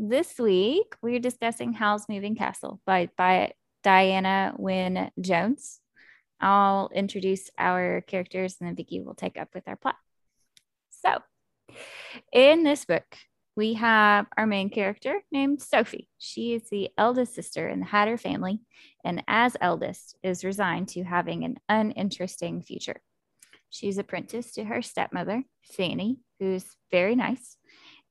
This week, we're discussing Howl's Moving Castle by, by Diana Wynne Jones. I'll introduce our characters and then Vicki will take up with our plot. So, in this book, we have our main character named Sophie. She is the eldest sister in the Hatter family, and as eldest, is resigned to having an uninteresting future. She's apprenticed to her stepmother, Fanny, who's very nice,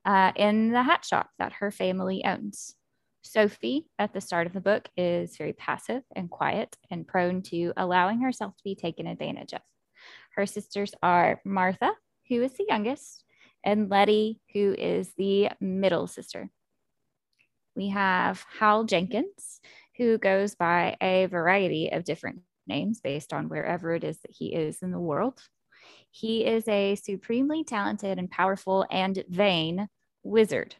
uh, in the hat shop that her family owns. Sophie, at the start of the book, is very passive and quiet and prone to allowing herself to be taken advantage of. Her sisters are Martha, who is the youngest, and Letty, who is the middle sister. We have Howl Jenkins, who goes by a variety of different names based on wherever it is that he is in the world. He is a supremely talented and powerful and vain wizard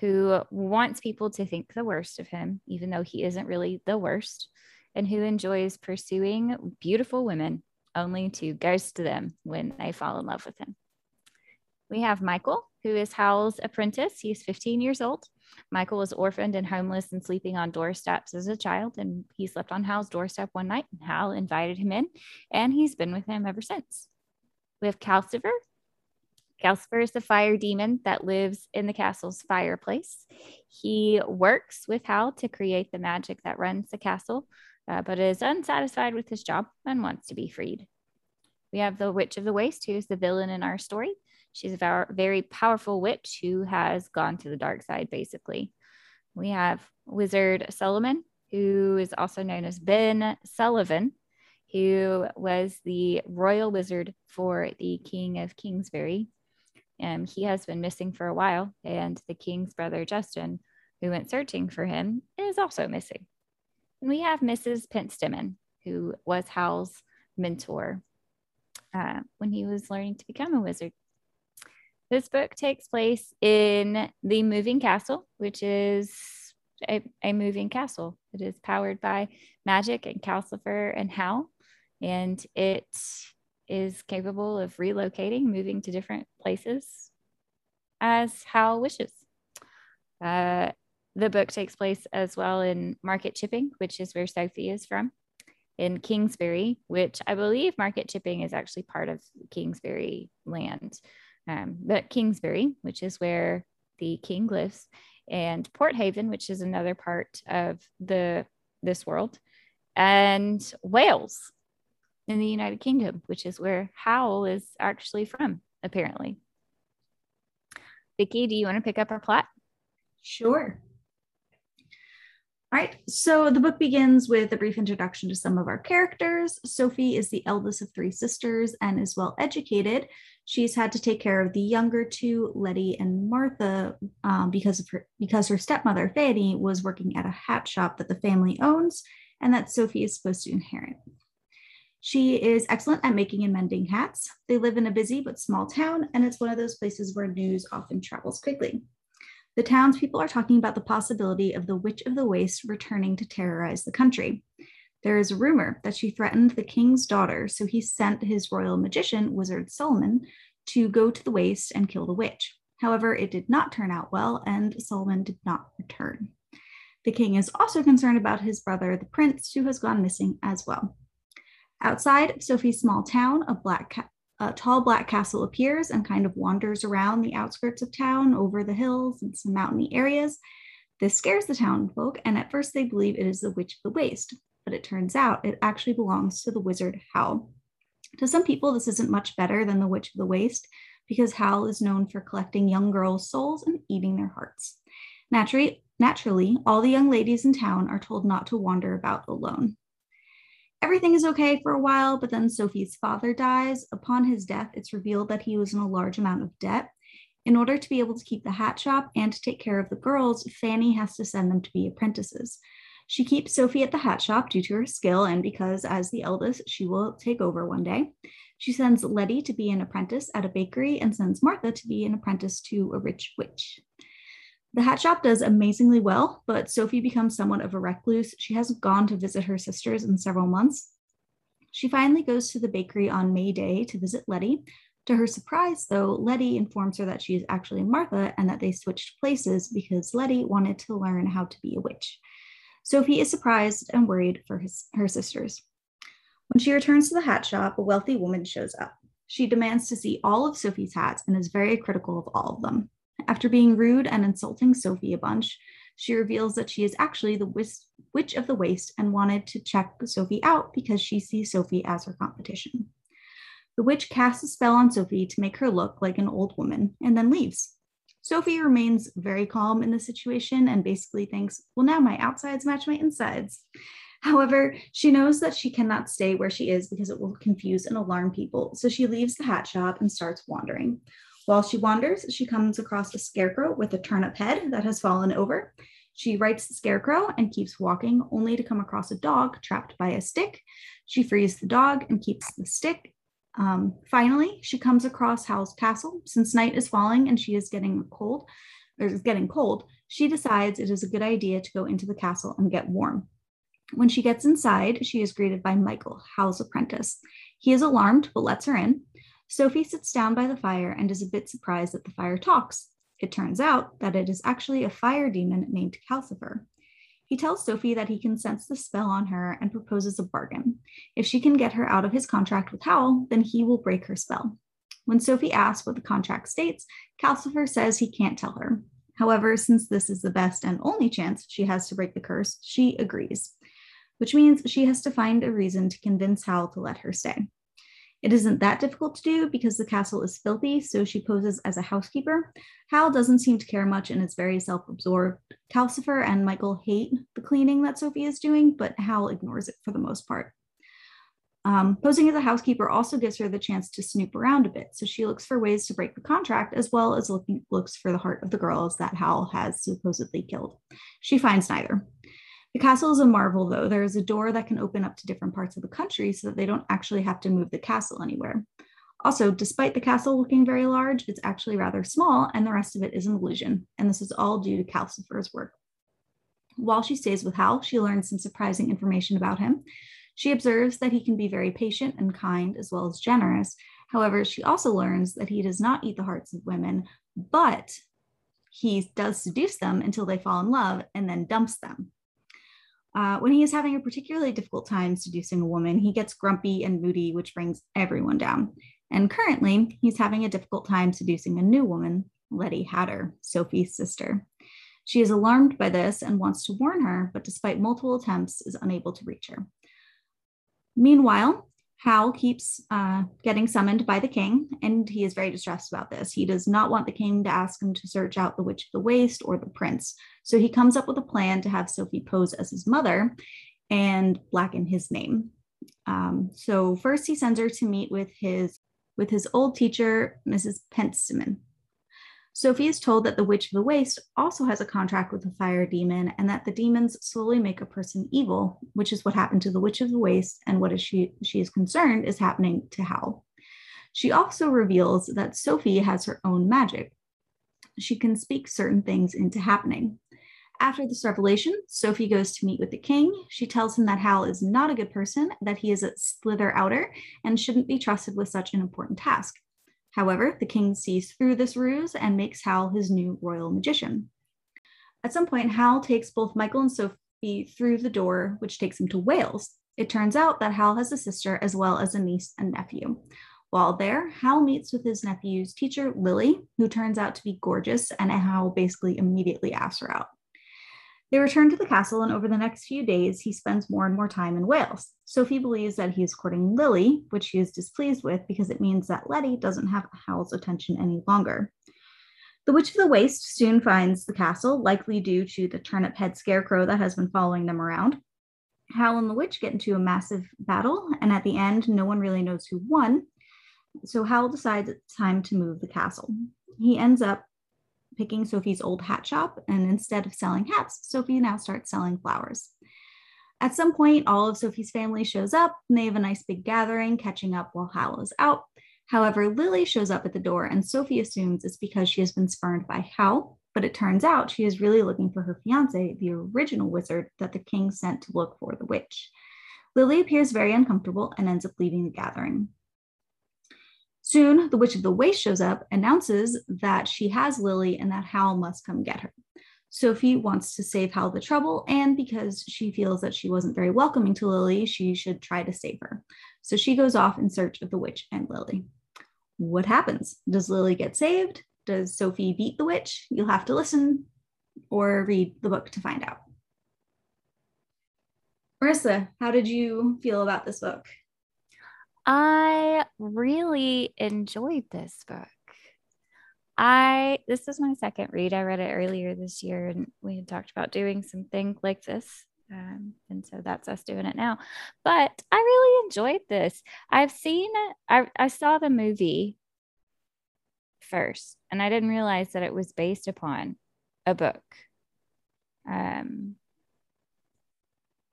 who wants people to think the worst of him, even though he isn't really the worst, and who enjoys pursuing beautiful women only to ghost them when they fall in love with him. We have Michael, who is Howl's apprentice. He's 15 years old. Michael was orphaned and homeless and sleeping on doorsteps as a child, and he slept on Howl's doorstep one night. And Howl invited him in, and he's been with him ever since. We have Calcifer, Calcifer is the fire demon that lives in the castle's fireplace. He works with Howl to create the magic that runs the castle, uh, but is unsatisfied with his job and wants to be freed. We have the Witch of the Waste, who is the villain in our story. She's a very powerful witch who has gone to the dark side, basically. We have Wizard Solomon, who is also known as Ben Sullivan, who was the royal wizard for the King of Kingsbury um, he has been missing for a while, and the king's brother Justin, who went searching for him, is also missing. And we have Mrs. Pentstemmon, who was Howl's mentor uh, when he was learning to become a wizard. This book takes place in the moving castle, which is a, a moving castle. It is powered by magic and Calcifer and Howl, and it is capable of relocating, moving to different places as Howl wishes. Uh, the book takes place as well in Market Chipping, which is where Sophie is from, in Kingsbury, which I believe Market Chipping is actually part of Kingsbury land. Um, but Kingsbury, which is where the king lives, and Porthaven, which is another part of the this world, and Wales, in the United Kingdom, which is where Howl is actually from, apparently. Vicki, do you want to pick up our plot? Sure. All right, so the book begins with a brief introduction to some of our characters. Sophie is the eldest of three sisters and is well educated. She's had to take care of the younger two, Letty and Martha, um, because of her because her stepmother Fanny was working at a hat shop that the family owns and that Sophie is supposed to inherit. She is excellent at making and mending hats. They live in a busy but small town, and it's one of those places where news often travels quickly. The townspeople are talking about the possibility of the Witch of the Waste returning to terrorize the country. There is a rumor that she threatened the king's daughter, so he sent his royal magician, Wizard Solomon, to go to the waste and kill the witch. However, it did not turn out well, and Solomon did not return. The king is also concerned about his brother, the prince, who has gone missing as well. Outside of Sophie's small town, a black a tall black castle appears and kind of wanders around the outskirts of town over the hills and some mountainy areas. This scares the town folk, and at first they believe it is the Witch of the Waste, but it turns out it actually belongs to the wizard Howl. To some people, this isn't much better than the Witch of the Waste because Howl is known for collecting young girls' souls and eating their hearts. Naturally, naturally, all the young ladies in town are told not to wander about alone. Everything is okay for a while, but then Sophie's father dies. Upon his death, it's revealed that he was in a large amount of debt, In order to be able to keep the hat shop and to take care of the girls, Fanny has to send them to be apprentices. She keeps Sophie at the hat shop due to her skill and because, as the eldest, she will take over one day. She sends Letty to be an apprentice at a bakery and sends Martha to be an apprentice to a rich witch. The hat shop does amazingly well, but Sophie becomes somewhat of a recluse. She hasn't gone to visit her sisters in several months. She finally goes to the bakery on May Day to visit Letty. To her surprise, though, Letty informs her that she is actually Martha and that they switched places because Letty wanted to learn how to be a witch. Sophie is surprised and worried for his, her sisters. When she returns to the hat shop, a wealthy woman shows up. She demands to see all of Sophie's hats and is very critical of all of them. After being rude and insulting Sophie a bunch, she reveals that she is actually the Witch of the Waste and wanted to check Sophie out because she sees Sophie as her competition. The witch casts a spell on Sophie to make her look like an old woman and then leaves. Sophie remains very calm in the situation and basically thinks, well, now my outsides match my insides. However, she knows that she cannot stay where she is because it will confuse and alarm people. So she leaves the hat shop and starts wandering. While she wanders, she comes across a scarecrow with a turnip head that has fallen over. She rights the scarecrow and keeps walking, only to come across a dog trapped by a stick. She frees the dog and keeps the stick. Um, finally, she comes across Howl's castle. Since night is falling and she is getting cold, or is getting cold, she decides it is a good idea to go into the castle and get warm. When she gets inside, she is greeted by Michael, Howl's apprentice. He is alarmed but lets her in. Sophie sits down by the fire and is a bit surprised that the fire talks. It turns out that it is actually a fire demon named Calcifer. He tells Sophie that he can sense the spell on her and proposes a bargain. If she can get her out of his contract with Howl, then he will break her spell. When Sophie asks what the contract states, Calcifer says he can't tell her. However, since this is the best and only chance she has to break the curse, she agrees, which means she has to find a reason to convince Howl to let her stay. It isn't that difficult to do because the castle is filthy, so she poses as a housekeeper. Howl doesn't seem to care much and is very self absorbed. Calcifer and Michael hate the cleaning that Sophie is doing, but Howl ignores it for the most part. Um, posing as a housekeeper also gives her the chance to snoop around a bit, so she looks for ways to break the contract as well as looking, looks for the heart of the girls that Howl has supposedly killed. She finds neither. The castle is a marvel, though. There is a door that can open up to different parts of the country so that they don't actually have to move the castle anywhere. Also, despite the castle looking very large, it's actually rather small, and the rest of it is an illusion. And this is all due to Calcifer's work. While she stays with Howl, she learns some surprising information about him. She observes that he can be very patient and kind, as well as generous. However, she also learns that he does not eat the hearts of women, but he does seduce them until they fall in love and then dumps them. Uh, when he is having a particularly difficult time seducing a woman, he gets grumpy and moody, which brings everyone down. And currently, he's having a difficult time seducing a new woman, Letty Hatter, Sophie's sister. She is alarmed by this and wants to warn her, but despite multiple attempts, is unable to reach her. Meanwhile, Howl keeps uh, getting summoned by the king, and he is very distressed about this. He does not want the king to ask him to search out the Witch of the Waste or the prince. So he comes up with a plan to have Sophie pose as his mother and blacken his name. Um, so first, he sends her to meet with his with his old teacher, Mrs. Pentstemmon. Sophie is told that the Witch of the Waste also has a contract with the fire demon and that the demons slowly make a person evil, which is what happened to the Witch of the Waste and what is she, she is concerned is happening to Howl. She also reveals that Sophie has her own magic. She can speak certain things into happening. After this revelation, Sophie goes to meet with the king. She tells him that Howl is not a good person, that he is a slither outer, and shouldn't be trusted with such an important task. However, the king sees through this ruse and makes Howl his new royal magician. At some point, Howl takes both Michael and Sophie through the door, which takes him to Wales. It turns out that Howl has a sister as well as a niece and nephew. While there, Howl meets with his nephew's teacher, Lily, who turns out to be gorgeous, and Howl basically immediately asks her out. They return to the castle, and over the next few days, he spends more and more time in Wales. Sophie believes that he is courting Lily, which she is displeased with because it means that Letty doesn't have Howl's attention any longer. The Witch of the Waste soon finds the castle, likely due to the turnip head scarecrow that has been following them around. Howl and the witch get into a massive battle, and at the end, no one really knows who won. So Howl decides it's time to move the castle. he ends up picking Sophie's old hat shop, and instead of selling hats, Sophie now starts selling flowers. At some point, all of Sophie's family shows up and they have a nice big gathering, catching up while Howl is out. However, Lily shows up at the door and Sophie assumes it's because she has been spurned by Howl, but it turns out she is really looking for her fiance, the original wizard that the king sent to look for the witch. Lily appears very uncomfortable and ends up leaving the gathering. Soon, the Witch of the Waste shows up, announces that she has Lily and that Howl must come get her. Sophie wants to save Howl the trouble, and because she feels that she wasn't very welcoming to Lily, she should try to save her. So she goes off in search of the witch and Lily. What happens? Does Lily get saved? Does Sophie beat the witch? You'll have to listen or read the book to find out. Marissa, how did you feel about this book? I really enjoyed this book. I this is my second read. I read it earlier this year, and we had talked about doing something like this. Um, and so that's us doing it now. But I really enjoyed this. I've seen I I saw the movie first, and I didn't realize that it was based upon a book. Um,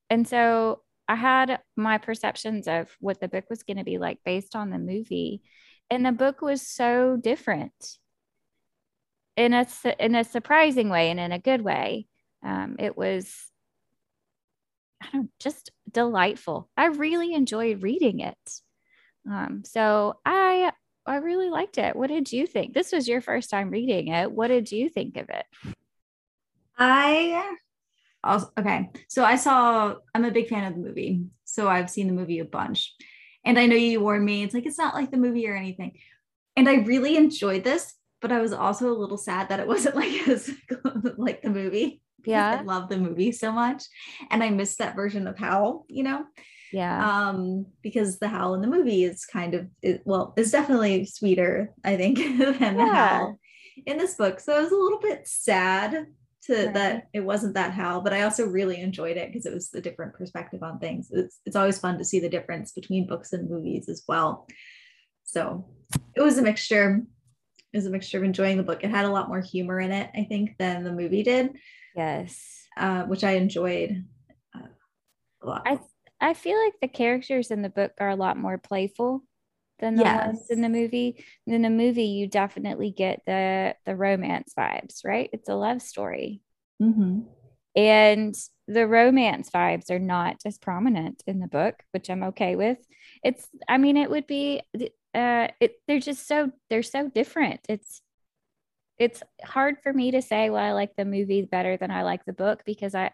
and so I had my perceptions of what the book was going to be like based on the movie, and the book was so different in a in a surprising way and in a good way. Um, it was I don't just delightful. I really enjoyed reading it. Um, so I I really liked it. What did you think? This was your first time reading it. What did you think of it? I also, okay. So I saw I'm a big fan of the movie. So I've seen the movie a bunch. And I know you warned me. It's like it's not like the movie or anything. And I really enjoyed this, but I was also a little sad that it wasn't like as like the movie. Yeah. I love the movie so much. And I missed that version of Howl, you know? Yeah. Um, because the Howl in the movie is kind of it, well, it's definitely sweeter, I think, than the Howl in this book. So I was a little bit sad to right. that it wasn't that Howl, but I also really enjoyed it because it was a different perspective on things. It's it's always fun to see the difference between books and movies as well. So it was a mixture It was a mixture of enjoying the book. It had a lot more humor in it, I think, than the movie did. Yes, uh, which I enjoyed uh, a lot. I I feel like the characters in the book are a lot more playful than the yes. ones in the movie. And in the movie, you definitely get the the romance vibes, right? It's a love story, mm-hmm. and the romance vibes are not as prominent in the book, which I'm okay with. It's, I mean, it would be uh it they're just so they're so different it's it's hard for me to say well i like the movie better than i like the book because i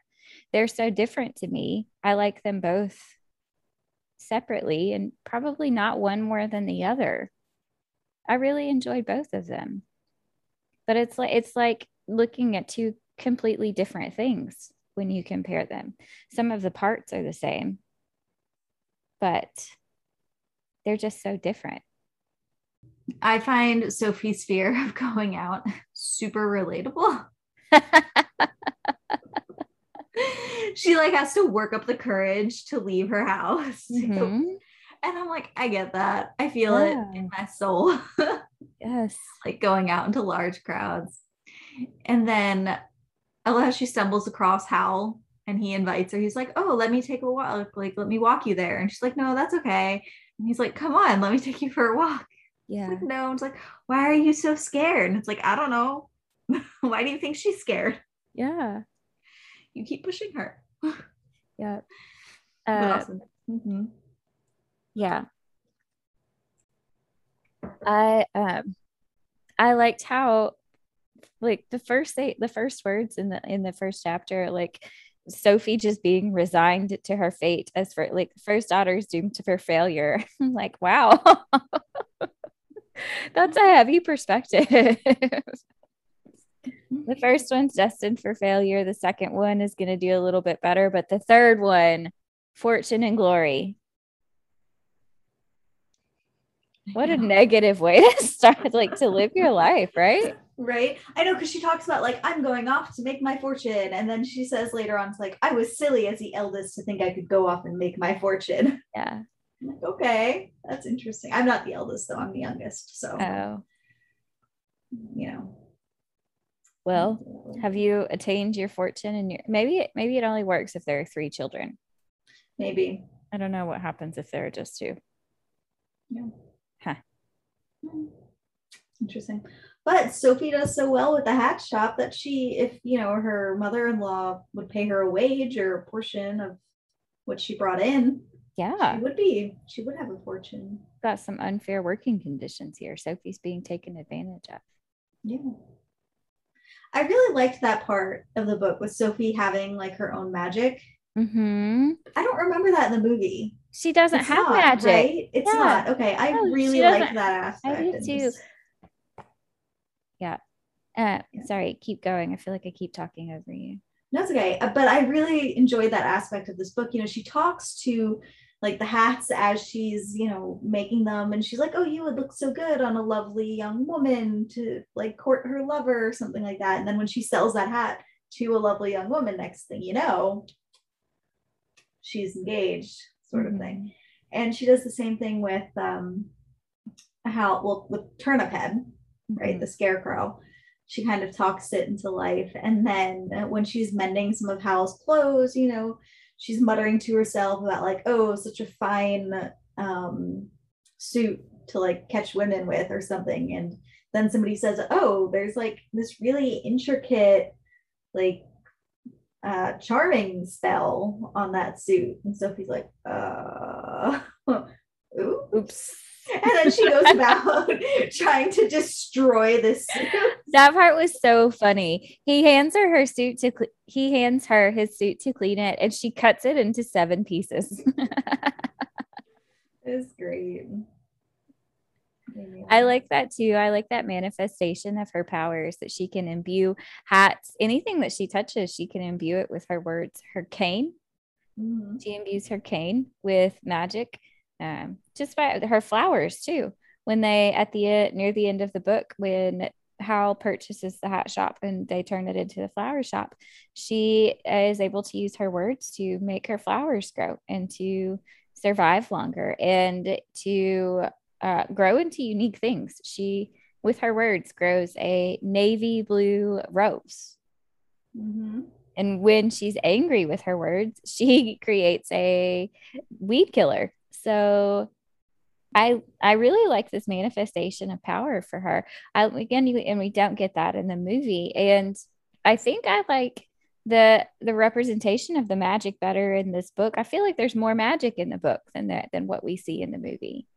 they're so different to me i like them both separately and probably not one more than the other. I really enjoyed both of them. But it's like it's like looking at two completely different things when you compare them. Some of the parts are the same but they're just so different. I find Sophie's fear of going out super relatable. she like has to work up the courage to leave her house. Mm-hmm. And I'm like, I get that. I feel yeah. it in my soul. yes. Like going out into large crowds. And then Ella, she stumbles across Howl and he invites her. He's like, Oh, let me take a walk. Like, let me walk you there. And she's like, No, that's okay. And he's like, Come on, let me take you for a walk. Yeah. Like, no, it's like, why are you so scared? And it's like, I don't know. why do you think she's scared? Yeah. You keep pushing her. yeah. Uh, awesome. mm-hmm. Yeah. I um I liked how like the first say the first words in the in the first chapter like Sophie just being resigned to her fate as for like first daughter is doomed to for failure. I'm like, wow. That's a heavy perspective. The mm-hmm. first one's destined for failure. The second one is going to do a little bit better, but the third one, fortune and glory. What a negative way to start, like to live your life, right? Right. I know because she talks about like I'm going off to make my fortune, and then she says later on, it's like I was silly as the eldest to think I could go off and make my fortune. Yeah like, okay, that's interesting. I'm not the eldest though, I'm the youngest. So oh. you know. Well, have you attained your fortune and your maybe maybe it only works if there are three children. Maybe. I don't know what happens if there are just two. Yeah. Huh. Hmm. Interesting. But Sophie does so well with the hat shop that she, if you know, her mother-in-law would pay her a wage or a portion of what she brought in, Yeah. she would be, she would have a fortune. Got some unfair working conditions here. Sophie's being taken advantage of. Yeah. I really liked that part of the book with Sophie having like her own magic. Mm-hmm. I don't remember that in the movie. She doesn't It's have not, magic. right? It's Yeah. not. Okay. I No, really doesn't- that aspect. I do too. just- Uh, Yeah. sorry, keep going. I feel like I keep talking over you. That's okay. Uh, But I really enjoyed that aspect of this book. You know, she talks to like the hats as she's, you know, making them. And she's like, oh, you would look so good on a lovely young woman to like court her lover or something like that. And then when she sells that hat to a lovely young woman, next thing you know, she's engaged, sort of thing. And she does the same thing with um how well with turnip head right? Mhm. The scarecrow. She kind of talks it into life. And then uh, when she's mending some of Howl's clothes, you know, she's muttering to herself about, like, oh, such a fine um, suit to like catch women with or something. And then somebody says, oh, there's like this really intricate, like, uh, charming spell on that suit. And Sophie's like, uh, ooh. Oops. And then she goes about trying to destroy this suit. That part was so funny. He hands her her suit to cle- he hands her his suit to clean it, and she cuts it into seven pieces. It's great. I like that too. I like that manifestation of her powers that she can imbue hats. Anything that she touches, she can imbue it with her words. Her cane, Mhm. she imbues her cane with magic. Um, just by her flowers too. When they at the end near the end of the book, when Howl purchases the hat shop and they turn it into the flower shop, she is able to use her words to make her flowers grow and to survive longer and to uh, grow into unique things. She, with her words, grows a navy blue rose. Mhm. And when she's angry with her words, she creates a weed killer. So I I really like this manifestation of power for her. I again you, and we don't get that in the movie. And I think I like the the representation of the magic better in this book. I feel like there's more magic in the book than that than what we see in the movie.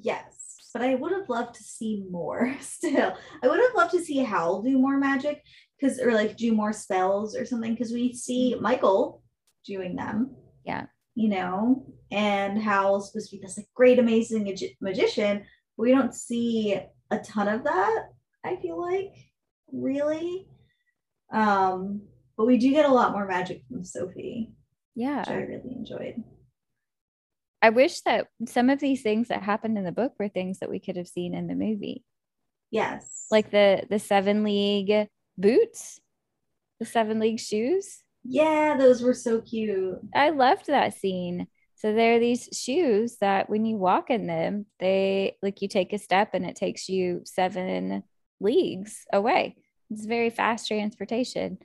Yes, but I would have loved to see more still. I would have loved to see Howl do more magic because, or like do more spells or something because we see mm-hmm. Michael doing them. Yeah. You know, and Howl's supposed to be this like great, amazing magi- magician. We don't see a ton of that, I feel like, really. Um, but we do get a lot more magic from Sophie, Yeah. which I really enjoyed. I wish that some of these things that happened in the book were things that we could have seen in the movie. Yes. Like the the 7 league boots, the 7 league shoes. yeah, those were so cute. I loved that scene. So there are these shoes that when you walk in them, they like you take a step and it takes you seven leagues away. It's very fast transportation.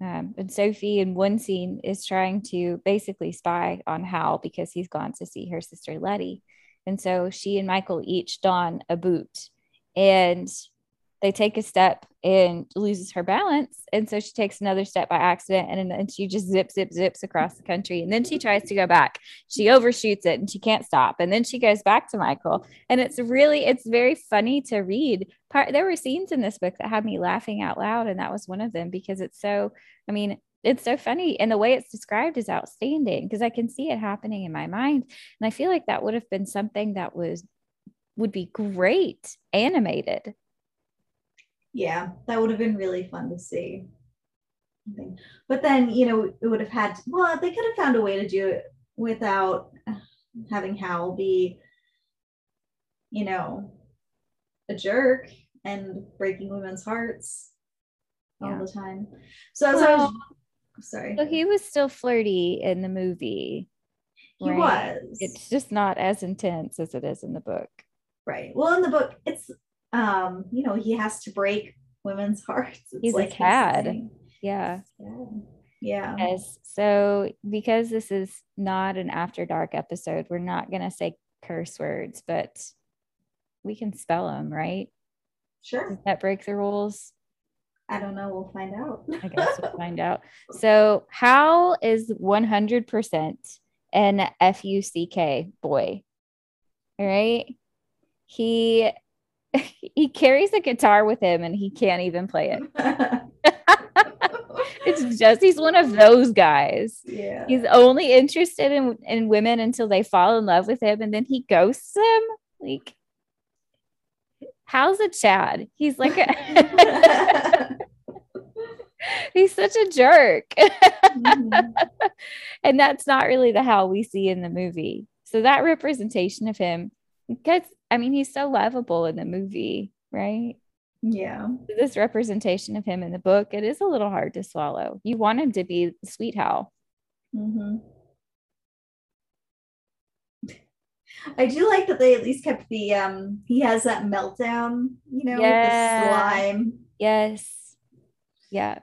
Um, and Sophie in one scene is trying to basically spy on Howl because he's gone to see her sister Letty. And so she and Michael each don a boot and they take a step and loses her balance. And so she takes another step by accident and then she just zip, zip, zips across the country. And then she tries to go back. She overshoots it and she can't stop. And then she goes back to Michael. And it's really, it's very funny to read. Part there were scenes in this book that had me laughing out loud. And that was one of them because it's so, I mean, it's so funny. And the way it's described is outstanding because I can see it happening in my mind. And I feel like that would have been something that was would be great animated. Yeah, that would have been really fun to see. But then, you know, it would have had, well, they could have found a way to do it without having Howl be, you know, a jerk and breaking women's hearts Yeah. all the time. So as I was, sorry, So he was still flirty in the movie. he right? was. It's just not as intense as it is in the book. Right. Well, in the book, it's um, you know, he has to break women's hearts. It's He's a like his cad. Yeah. Yeah. Yeah. Yes. So because this is not an after dark episode, we're not gonna say curse words, but we can spell them, right? Sure. Does that break the rules? I don't know. We'll find out. I guess we'll find out. So, Howl is 100% an F U C K boy? All right. He he carries a guitar with him and he can't even play it. It's just he's one of those guys. yeah. He's only interested in in women until they fall in love with him and then he ghosts them. Like Howl's a Chad? He's like a he's such a jerk. Mhm. and that's not really the Howl we see in the movie. So that representation of him, because I mean, he's so lovable in the movie, right? Yeah. This representation of him in the book, it is a little hard to swallow. You want him to be sweet Howl. hmm I do like that they at least kept the um he has that meltdown, you know, with the slime Yes. Yeah.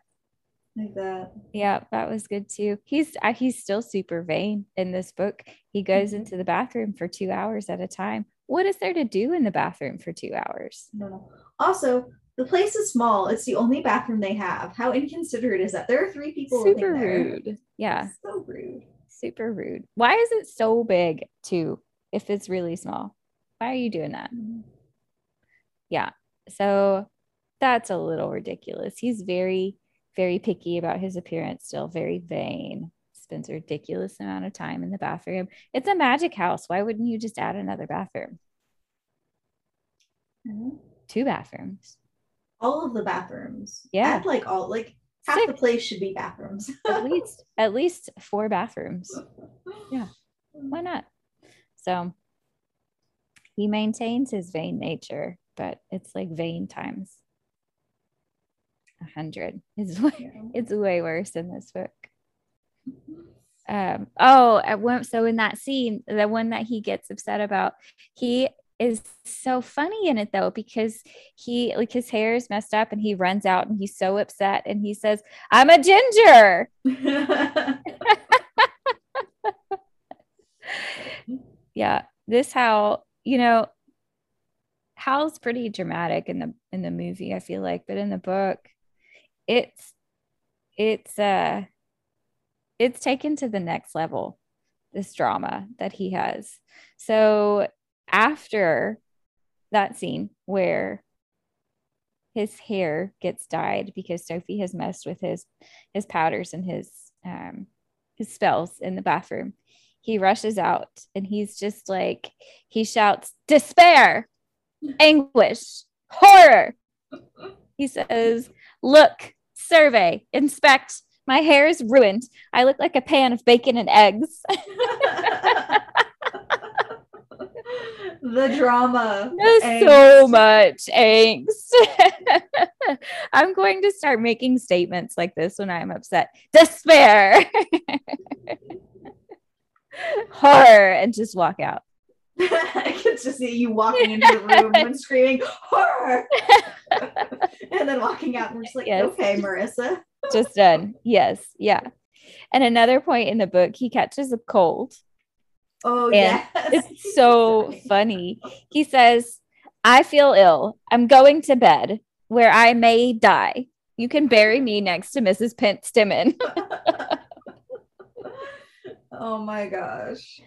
like that. Yeah, that was good too. He's uh, he's still super vain in this book. He goes Mhm. into the bathroom for 2 hours at a time. What is there to do in the bathroom for 2 hours? I. Also, the place is small. It's the only bathroom they have. How inconsiderate is that? There are three people Super there. rude. Yeah. So rude. super rude. Why is it so big too if it's really small? Why are you doing that? Mm-hmm. Yeah. So that's a little ridiculous. He's very, very picky about his appearance, still very vain. Spends a ridiculous amount of time in the bathroom. It's a magic house. Why wouldn't you just add another bathroom? Mhm. Two bathrooms. All of the bathrooms. Yeah. Add, like all like half the place should be bathrooms. At least at least four bathrooms. Yeah. why not? So he maintains his vain nature, but it's like vain times a hundred. It's way, Yeah. it's way worse in this book. Um, oh, at one, so in that scene, the one that he gets upset about, he is so funny in it though, because he like his hair is messed up and he runs out and he's so upset and he says, I'm a ginger. yeah this how you know Howl's pretty dramatic in the in the movie i feel like but in the book it's it's uh it's taken to the next level this drama that he has. So after that scene where his hair gets dyed because sophie has messed with his his powders and his um his spells in the bathroom he rushes out and he's just like he shouts despair! Anguish! Horror! He says look survey inspect my hair is ruined. I look like a pan of bacon and eggs. The drama. Angst. so much angst. I'm going to start making statements like this when i'm upset. Despair. Horror and just walk out I can just see you walking into the room and screaming horror, and then walking out and we're just like, Yes. okay, Marissa. just done. Yes. Yeah. And another point in the book, he catches a cold. Oh yeah, It's so funny. He says, I feel ill. I'm going to bed where I may die. You can bury me next to Mrs. Pentstemmon. oh my gosh.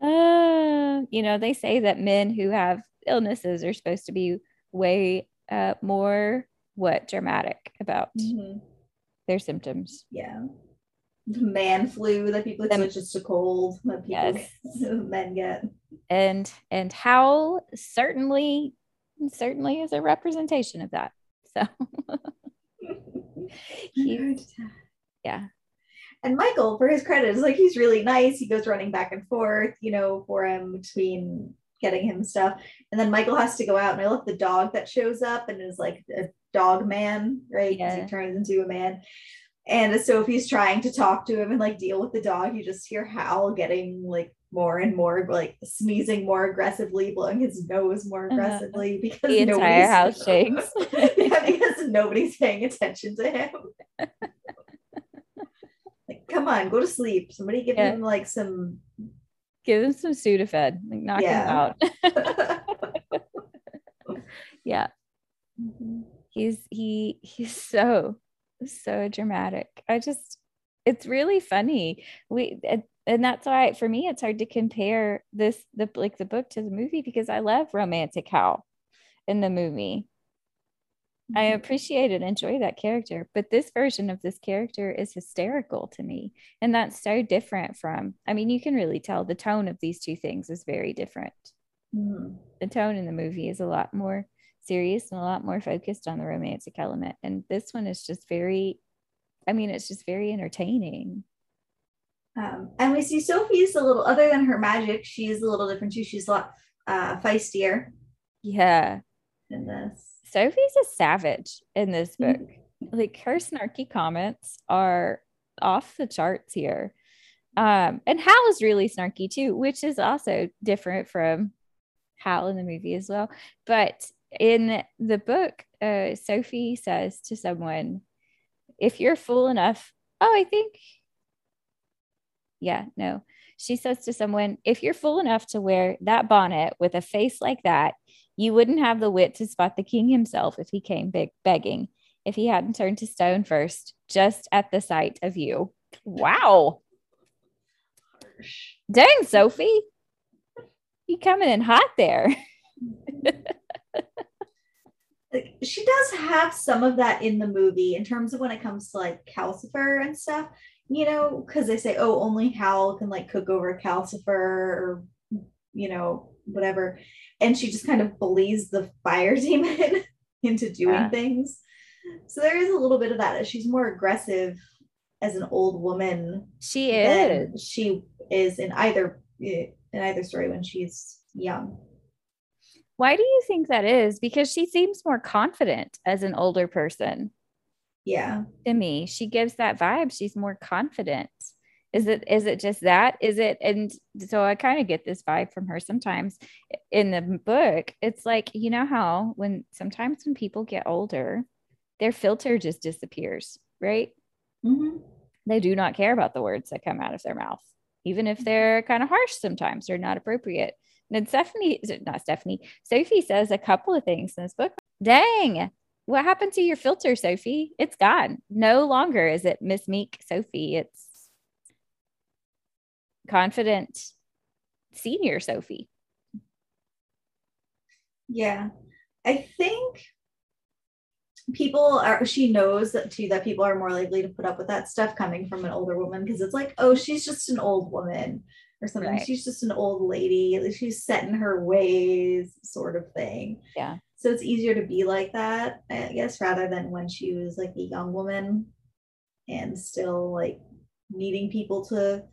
Uh, you know, they say that men who have illnesses are supposed to be way uh, more what dramatic about Mhm. their symptoms. Yeah. The man flu that people Them- it's just a cold that people Yes. men get. and and Howl certainly certainly is a representation of that. So yeah. And Michael, for his credit, is like he's really nice. He goes running back and forth, you know, for him between getting him stuff. And then Michael has to go out, and I love the dog that shows up and is like a dog man, right? Yeah. he turns into a man. And as Sophie's trying to talk to him and like deal with the dog, you just hear Howl getting like more and more, like sneezing more aggressively, blowing his nose more Uh-huh. aggressively because The entire house shakes. yeah, because nobody's paying attention to him. come on, go to sleep. Somebody give Yeah. him like some. Give him some Sudafed, like knock Yeah. him out. yeah. Mm-hmm. He's he he's so so dramatic. I just it's really funny. We and, and that's why for me it's hard to compare this the like the book to the movie because I love romantic Howl in the movie. I appreciate and enjoy that character, but this version of this character is hysterical to me. And that's so different from, I mean, you can really tell the tone of these two things is very different. Mhm. The tone in the movie is a lot more serious and a lot more focused on the romantic element. And this one is just very, I mean, it's just very entertaining. Um, and we see Sophie's a little, other than her magic, she's a little different too. She's a lot uh, feistier Yeah. in this. Sophie's a savage in this book. Mhm. Like her snarky comments are off the charts here. Um, and Howl is really snarky too, which is also different from Howl in the movie as well. But in the book, uh, Sophie says to someone, if you're fool enough, oh, I think, yeah, no. She says to someone, if you're fool enough to wear that bonnet with a face like that, you wouldn't have the wit to spot the king himself if he came beg- begging, if he hadn't turned to stone first, just at the sight of you. Wow. Dang, Sophie. You coming in hot there. She does have some of that in the movie in terms of when it comes to like Calcifer and stuff, you know, because they say, oh, only Howl can like cook over Calcifer or you know, whatever. And she just kind of bullies the fire demon into doing Yeah. things. So there is a little bit of that. She's more aggressive as an old woman She is. she is in either in either story when she's young. Why do you think that is? Because she seems more confident as an older person Yeah. to me. She gives that vibe. She's more confident. Is it is it just that? Is it and so I kind of get this vibe from her sometimes in the book. It's like, you know how when sometimes when people get older, their filter just disappears, right? Mhm. they do not care about the words that come out of their mouth, even if they're kind of harsh sometimes or not appropriate. And then Stephanie, is it not Stephanie, Sophie says a couple of things in this book. Dang, what happened to your filter, Sophie? It's gone. No longer is it Miss Meek Sophie. It's confident senior Sophie. Yeah. I think people are she knows that too that people are more likely to put up with that stuff coming from an older woman because it's like, oh, she's just an old woman or something. Right. She's just an old lady. She's set in her ways, sort of thing. Yeah. So it's easier to be like that, I guess, rather than when she was like a young woman and still like needing people to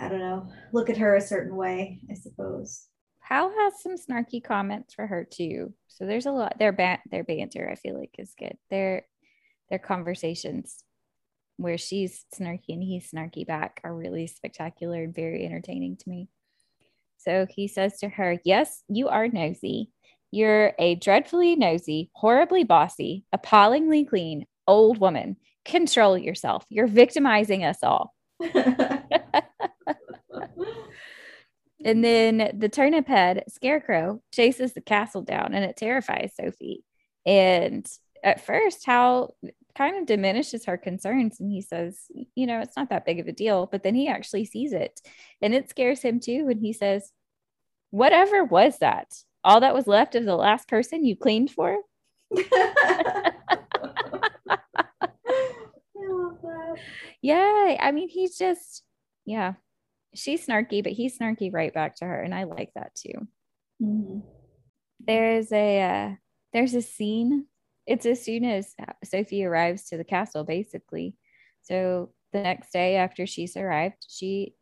I don't know, look at her a certain way, I suppose. Howl has some snarky comments for her too. So there's a lot. Their ban their banter, I feel like, is good. Their their conversations where she's snarky and he's snarky back are really spectacular and very entertaining to me. So he says to her, Yes, you are nosy. You're a dreadfully nosy, horribly bossy, appallingly clean old woman. Control yourself. You're victimizing us all. And then the turnip head scarecrow chases the castle down and it terrifies Sophie. And at first, Howl kind of diminishes her concerns and he says, you know, it's not that big of a deal. But then he actually sees it and it scares him too. And he says, whatever was that? All that was left of the last person you cleaned for? I. Yeah. I mean, he's just, yeah. She's snarky, but he's snarky right back to her. And I like that too. Mhm. there's a uh, there's a scene it's as soon as sophie arrives to the castle basically so the next day after she's arrived she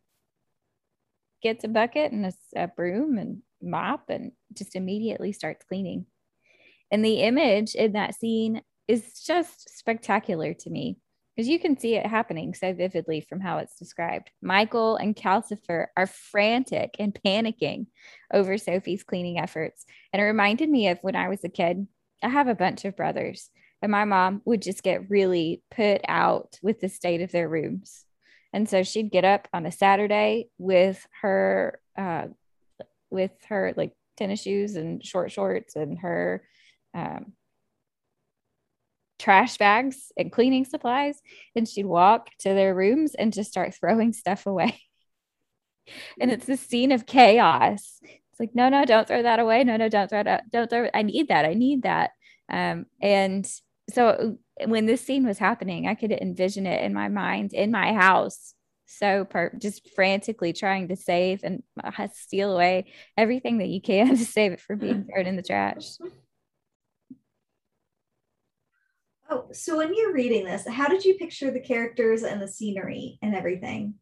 gets a bucket and a, a broom and mop and just immediately starts cleaning and the image in that scene is just spectacular to me because you can see it happening so vividly from how it's described. Michael and Calcifer are frantic and panicking over Sophie's cleaning efforts. And it reminded me of when I was a kid. I have a bunch of brothers, and my mom would just get really put out with the state of their rooms. And so she'd get up on a Saturday with her, uh, with her like tennis shoes and short shorts and her um, trash bags and cleaning supplies and she'd walk to their rooms and just start throwing stuff away. And it's the scene of chaos. It's like no no don't throw that away. No no don't throw that don't throw It. i need that. I need that. Um, and so when this scene was happening i could envision it in my mind in my house. So per- just frantically trying to save and uh, steal away everything that you can to save it from being thrown in the trash Oh, so when you're reading this, how did you picture the characters and the scenery and everything?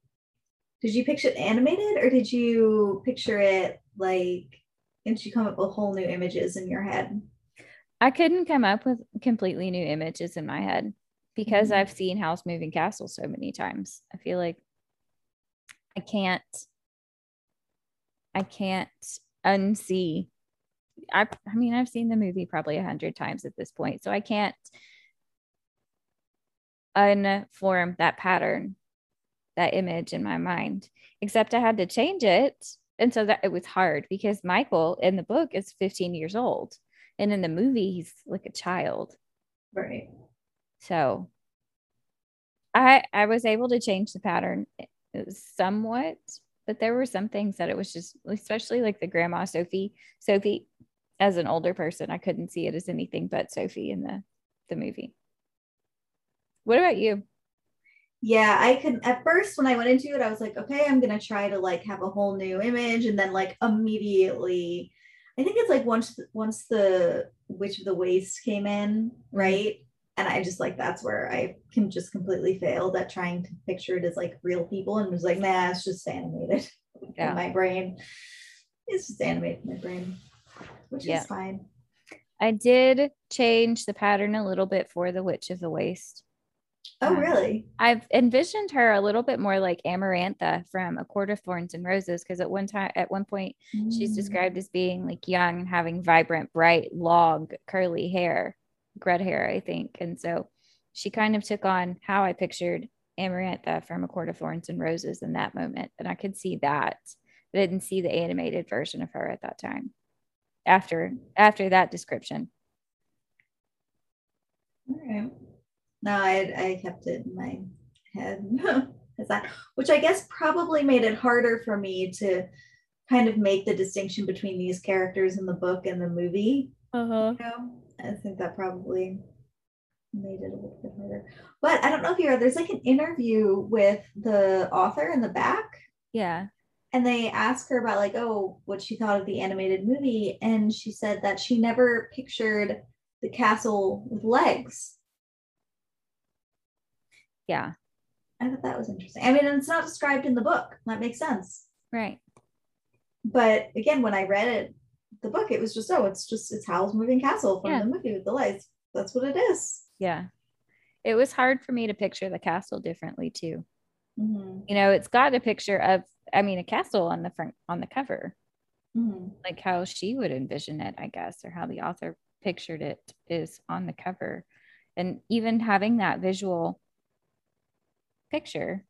Did you picture it animated or did you picture it like, did you come up with whole new images in your head? I couldn't come up with completely new images in my head because mm-hmm. I've seen Howl's Moving Castle so many times. I feel like I can't, I can't unsee. I, I mean, I've seen the movie probably a hundred times at this point, so I can't unform that pattern, that image in my mind, except I had to change it. And so that it was hard because Michael in the book is 15 years old. And in the movie, he's like a child. Right. So I I was able to change the pattern eh, somewhat, but there were some things that it was just, especially like the grandma Sophie. Sophie, as an older person, I couldn't see it as anything but Sophie in the the movie. What about you? Yeah, I could at first when I went into it, I was like, okay, I'm gonna try to like have a whole new image, and then like immediately, I think it's like once once the Witch of the Waste came in, mm-hmm. right? And I just like that's where I can just completely failed at trying to picture it as like real people and was like, nah, it's just animated yeah. in my brain. It's just animated in my brain, which yeah. is fine. I did change the pattern a little bit for the Witch of the Waste. Oh, um, really? I've envisioned her a little bit more like Amarantha from A Court of Thorns and Roses because at one time, at one point, mm. she's described as being like young and having vibrant, bright, long, curly hair, red hair, I think. And so she kind of took on how I pictured Amarantha from A Court of Thorns and Roses in that moment, and I could see that. I didn't see the animated version of her at that time. After after that description. All right. No, I, I kept it in my head as that, which I guess probably made it harder for me to kind of make the distinction between these characters in the book and the movie. Uh-huh. You know? I think that probably made it a little bit harder. But I don't know if you are there's like an interview with the author in the back. Yeah. And they ask her about like, oh, what she thought of the animated movie. And she said that she never pictured the castle with legs yeah. I thought that was interesting. I mean, it's not described in the book. That makes sense. Right. But again, when I read it, the book, it was just, oh, it's just, it's Howl's Moving Castle from yeah. the movie with the lights. That's what it is. Yeah. It was hard for me to picture the castle differently too. Mm-hmm. You know, it's got a picture of, I mean, a castle on the front, on the cover, mm-hmm. like how she would envision it, I guess, or how the author pictured it is on the cover. And even having that visual picture,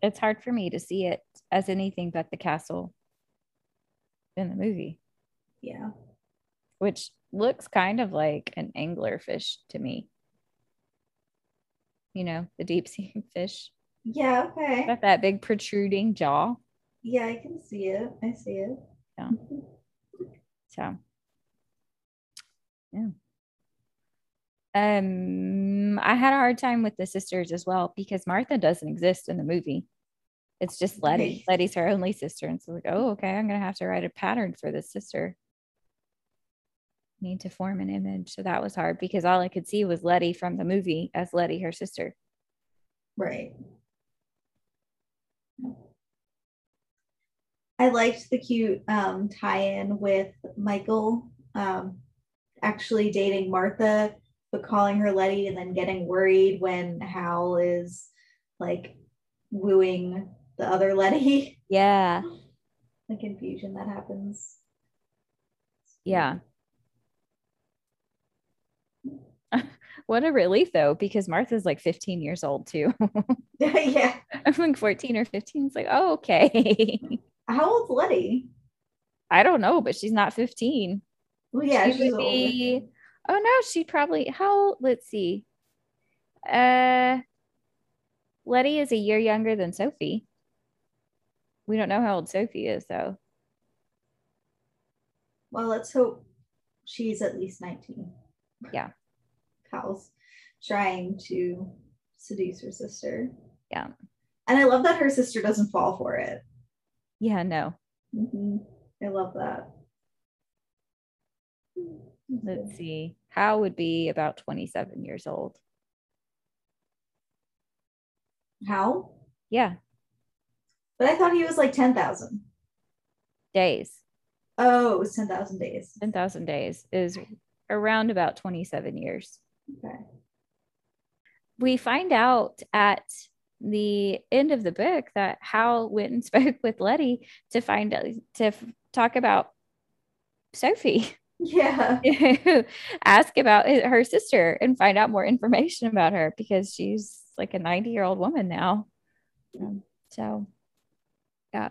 it's hard for me to see it as anything but the castle in the movie. Yeah. Which looks kind of like an anglerfish to me. You know, the deep sea fish. Yeah, okay. Got that big protruding jaw. Yeah, I can see it. I see it. Yeah. so, yeah. Um, I had a hard time with the sisters as well because Martha doesn't exist in the movie. It's just Letty. Letty's her only sister. And so like, oh, okay, I'm gonna have to write a pattern for this sister. Need to form an image. So that was hard because all I could see was Letty from the movie as Letty, her sister. Right. I liked the cute um, tie-in with Michael um, actually dating Martha but calling her Letty and then getting worried when Howl is like wooing the other Letty. Yeah. the confusion that happens. Yeah. what a relief though, because Martha's like 15 years old too. yeah. I'm like 14 or 15. It's like, oh, okay. How old's Letty? I don't know, but she's not 15. Well, yeah, she would be. Oh no, she probably how let's see. Uh Letty is a year younger than Sophie. We don't know how old Sophie is though. Well, let's hope she's at least 19. Yeah. Howl's trying to seduce her sister. Yeah. And I love that her sister doesn't fall for it. Yeah, no. Mm-hmm. I love that. Let's mm-hmm. see. Howl would be about 27 years old. How? Yeah. But I thought he was like 10,000 days. Oh, it was 10,000 days. 10,000 days is around about 27 years. Okay. We find out at the end of the book that Howl went and spoke with Letty to find out to f- talk about Sophie. Yeah. Ask about her sister and find out more information about her because she's like a 90 year old woman now. Um, so, yeah.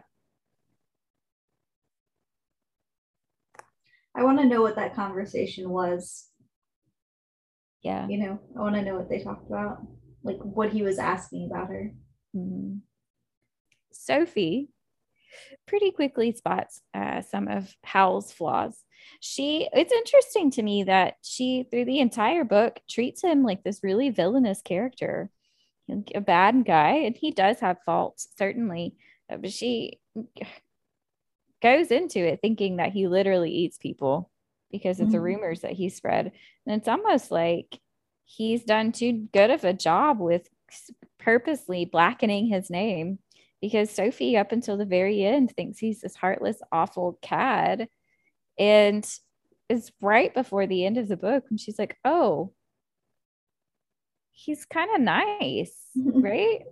I want to know what that conversation was. Yeah. You know, I want to know what they talked about, like what he was asking about her. Mm-hmm. Sophie pretty quickly spots uh, some of Howl's flaws. She, it's interesting to me that she, through the entire book, treats him like this really villainous character, a bad guy, and he does have faults, certainly, uh, but she goes into it thinking that he literally eats people because of mm-hmm. the rumors that he spread. And it's almost like he's done too good of a job with purposely blackening his name because Sophie, up until the very end, thinks he's this heartless, awful cad. And it's right before the end of the book when she's like, oh, he's kind of nice, right?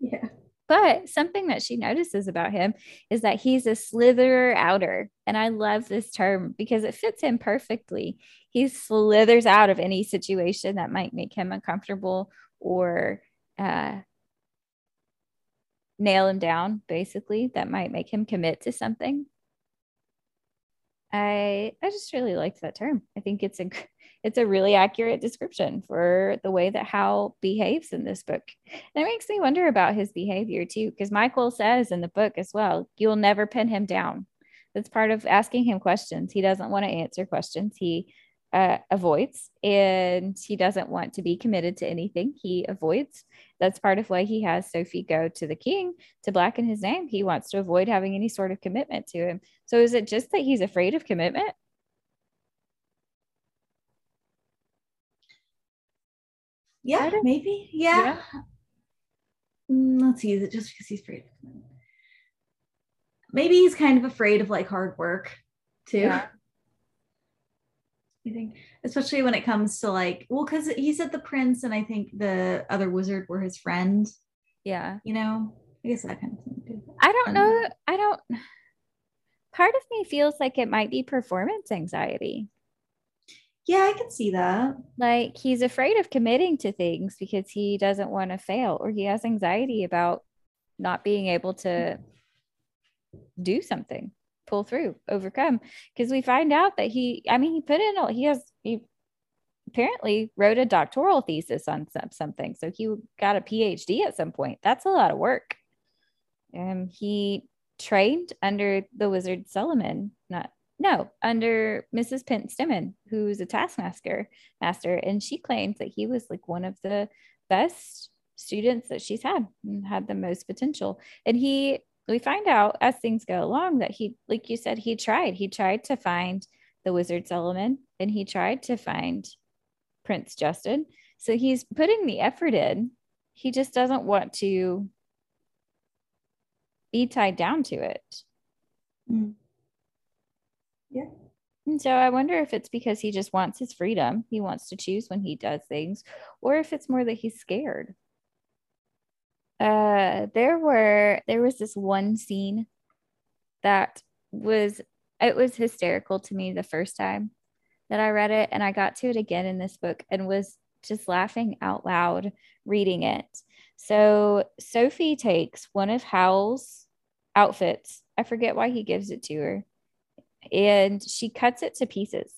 yeah. But something that she notices about him is that he's a slitherer outer. And I love this term because it fits him perfectly. He slithers out of any situation that might make him uncomfortable or uh, nail him down, basically, that might make him commit to something. I I just really liked that term. I think it's a it's a really accurate description for the way that Howl behaves in this book. And it makes me wonder about his behavior too, because Michael says in the book as well, you'll never pin him down. That's part of asking him questions. He doesn't want to answer questions. He uh, avoids and he doesn't want to be committed to anything. He avoids. That's part of why he has Sophie go to the king to blacken his name. He wants to avoid having any sort of commitment to him. So is it just that he's afraid of commitment? Yeah, maybe. Yeah. yeah. Mm, let's see. Is it just because he's afraid of commitment? Maybe he's kind of afraid of like hard work too. Yeah. I think, especially when it comes to like, well, because he said the prince and I think the other wizard were his friend. Yeah. You know, I guess that kind of thing too. I don't um, know. I don't. Part of me feels like it might be performance anxiety. Yeah, I can see that. Like he's afraid of committing to things because he doesn't want to fail or he has anxiety about not being able to do something pull through, overcome. Because we find out that he, I mean, he put in, he has, he apparently wrote a doctoral thesis on some, something. So he got a PhD at some point. That's a lot of work. Um, he trained under the wizard Solomon, not no, under Mrs. Pentstemmon, who's a taskmaster master, and she claims that he was like one of the best students that she's had and had the most potential. And he we find out as things go along that he, like you said, he tried. He tried to find the wizard Solomon and he tried to find Prince Justin. So he's putting the effort in. He just doesn't want to be tied down to it. Mm. Yeah. And so I wonder if it's because he just wants his freedom. He wants to choose when he does things, or if it's more that he's scared. Uh there were there was this one scene that was it was hysterical to me the first time that I read it and I got to it again in this book and was just laughing out loud reading it. So Sophie takes one of Howl's outfits. I forget why he gives it to her and she cuts it to pieces,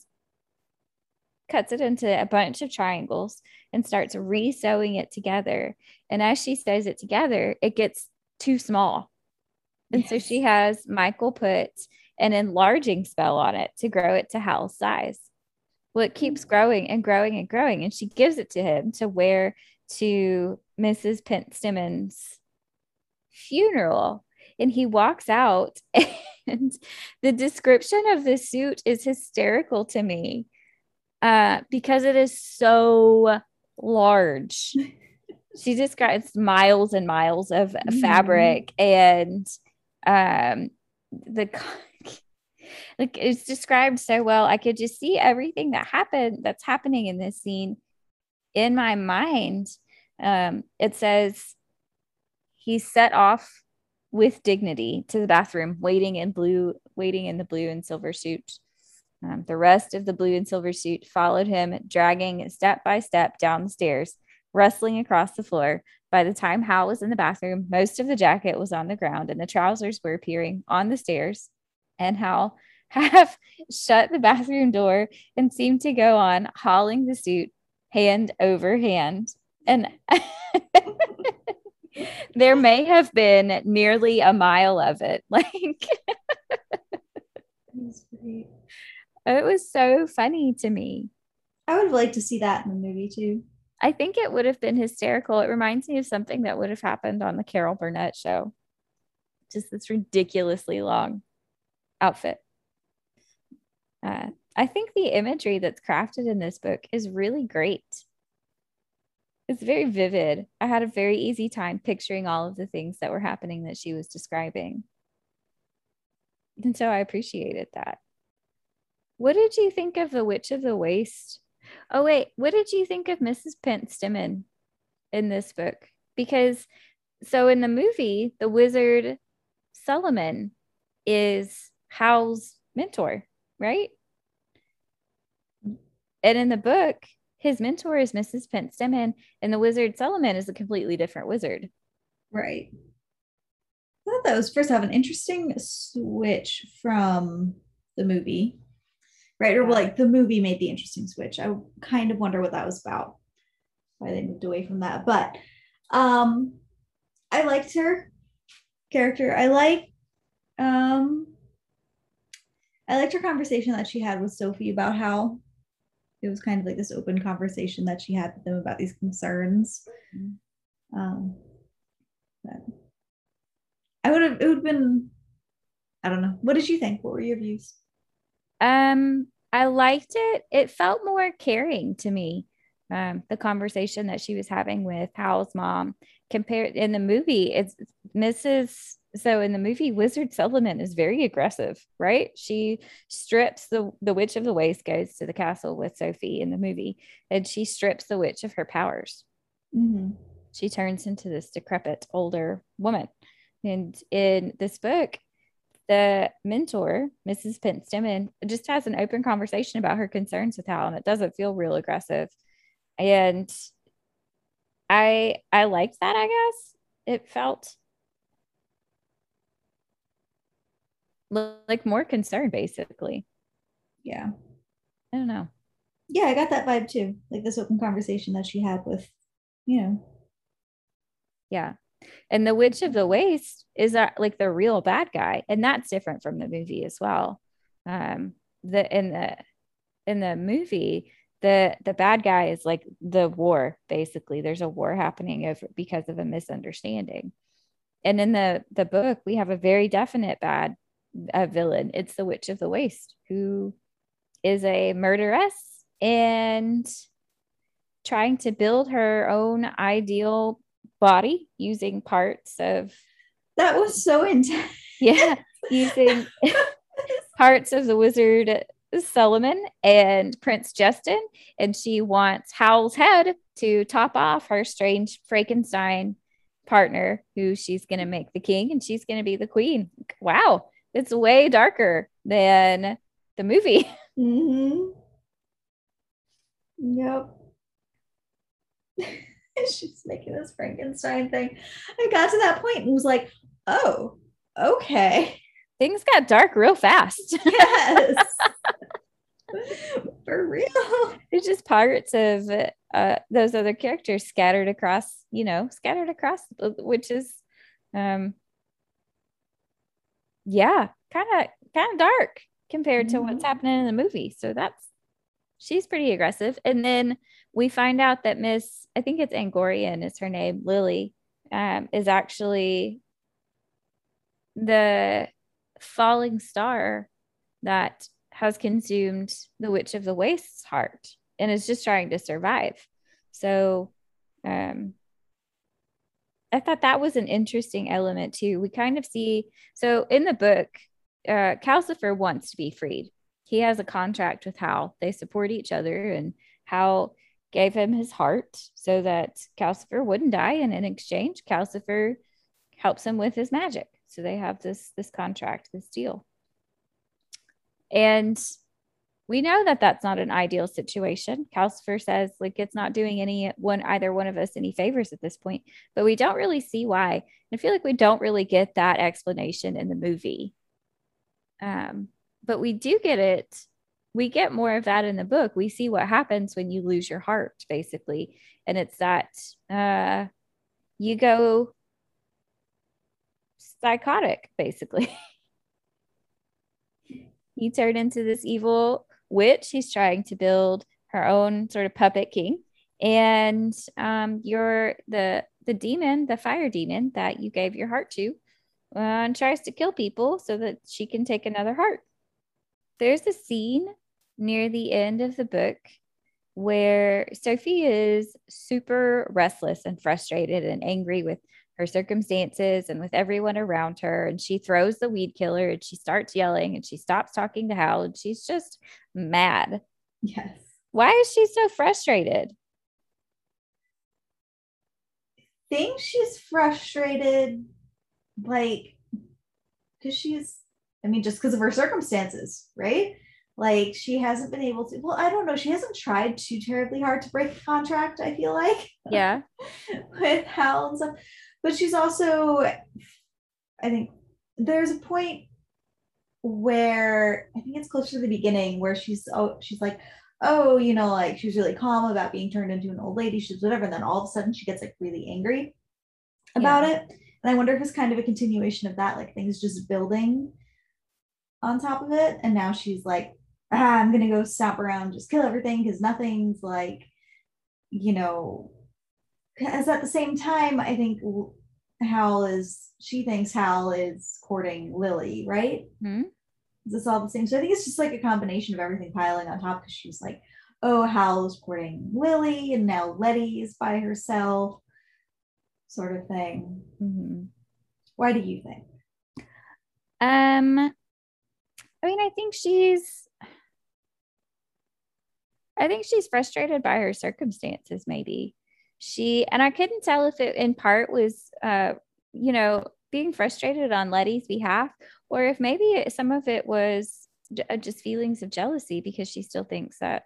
cuts it into a bunch of triangles, and starts re sewing it together. And as she sews it together, it gets too small. And yes. so she has Michael put an enlarging spell on it to grow it to Howl's size. Well, it keeps mm. growing and growing and growing. And she gives it to him to wear to Mrs. Pentstemmon's funeral. And he walks out and the description of the suit is hysterical to me uh, because it is so large. she describes miles and miles of mm-hmm. fabric and um, the like it's described so well. I could just see everything that happened that's happening in this scene in my mind. Um, it says he set off with dignity to the bathroom, waiting in blue, waiting in the blue and silver suit. Um, the rest of the blue and silver suit followed him, dragging step by step down the stairs, rustling across the floor. By the time Howl was in the bathroom, most of the jacket was on the ground and the trousers were appearing on the stairs. And Howl half shut the bathroom door and seemed to go on hauling the suit hand over hand. And there may have been nearly a mile of it. Like it was so funny to me. I would have liked to see that in the movie too. I think it would have been hysterical. It reminds me of something that would have happened on the Carol Burnett show. Just this ridiculously long outfit. Uh, I think the imagery that's crafted in this book is really great it's very vivid. I had a very easy time picturing all of the things that were happening that she was describing. And so I appreciated that. What did you think of The Witch of the Waste? Oh, wait, what did you think of Mrs. Pentstemmon in this book? Because so in the movie, the wizard Solomon is Howl's mentor, right? And in the book, his mentor is Mrs. Pentstemmon, and the wizard Solomon is a completely different wizard. Right. I thought that was first have an interesting switch from the movie. Right. Or like the movie made the interesting switch. I kind of wonder what that was about. Why they moved away from that. But um I liked her character. I like um I liked her conversation that she had with Sophie about how it was kind of like this open conversation that she had with them about these concerns. Mm-hmm. Um, but I would have it would have been I don't know. What did you think? What were your views? Um, I liked it. It felt more caring to me. Um, the conversation that she was having with Howl's mom compared in the movie, it's Mrs so in the movie wizard solomon is very aggressive right she strips the the witch of the waste goes to the castle with sophie in the movie and she strips the witch of her powers mm-hmm. she turns into this decrepit older woman and in this book the mentor mrs Pentstemmon, just has an open conversation about her concerns with howl and it doesn't feel real aggressive. And i i liked that i guess. It felt like more concern, basically. Yeah. I don't know. Yeah i got that vibe too. Like this open conversation that she had with you know yeah and the witch of the waste is uh, like the real bad guy and that's different from the movie as well. Um the in the in the movie the the bad guy is like the war basically. There's a war happening of because of a misunderstanding. And in the the book we have a very definite bad a villain. It's the Witch of the Waste, who is a murderess and trying to build her own ideal body using parts of that was so intense. Yeah, using parts of the wizard Solomon and Prince Justin, and she wants Howl's head to top off her strange Frankenstein partner, who she's going to make the king and she's going to be the queen. Wow, it's way darker than the movie. Mm-hmm. Yep. she's making this Frankenstein thing. I got to that point and was like, oh, okay. Things got dark real fast. Yes. For real. It's just parts of uh, those other characters scattered across, you know, scattered across, which is, um, yeah, kind of kind of dark compared mm-hmm. to what's mm-hmm. happening in the movie. So that's she's pretty aggressive. And then we find out that Miss, I think it's Angorian is her name, Lily, um, is actually the falling star that has consumed the Witch of the Waste's heart and is just trying to survive. So um, I thought that was an interesting element too. We kind of see, so in the book, uh, Calcifer wants to be freed. He has a contract with Howl. They support each other, and Howl gave him his heart so that Calcifer wouldn't die. And in exchange, Calcifer helps him with his magic. So they have this this contract, this deal. And we know that that's not an ideal situation. Calcifer says like it's not doing any one either one of us any favors at this point, but we don't really see why. And I feel like we don't really get that explanation in the movie. Um, but we do get it. We get more of that in the book. We see what happens when you lose your heart, basically, and it's that uh, you go psychotic, basically. you turn into this evil witch. He's trying to build her own sort of puppet king. And um, you're the the demon, the fire demon that you gave your heart to, uh, and tries to kill people so that she can take another heart. There's a scene near the end of the book where Sophie is super restless and frustrated and angry with her circumstances and with everyone around her. And she throws the weed killer and she starts yelling and she stops talking to Howl and she's just mad. Yes. Why is she so frustrated? I think she's frustrated, like, because she's, I mean, just because of her circumstances, right? Like, she hasn't been able to, well, I don't know. She hasn't tried too terribly hard to break the contract, I feel like. Yeah. with Howl and stuff but she's also i think there's a point where i think it's closer to the beginning where she's oh she's like oh you know like she's really calm about being turned into an old lady she's whatever and then all of a sudden she gets like really angry about yeah. it and i wonder if it's kind of a continuation of that like things just building on top of it and now she's like ah, i'm gonna go stop around just kill everything because nothing's like you know because at the same time, I think Howl is she thinks Howl is courting Lily, right? Mm-hmm. Is this all the same? So I think it's just like a combination of everything piling on top because she's like, oh, Howl is courting Lily, and now Letty is by herself, sort of thing. Mm-hmm. Why do you think? Um, I mean, I think she's. I think she's frustrated by her circumstances, maybe she and I couldn't tell if it in part was uh you know being frustrated on Letty's behalf or if maybe some of it was uh, just feelings of jealousy because she still thinks that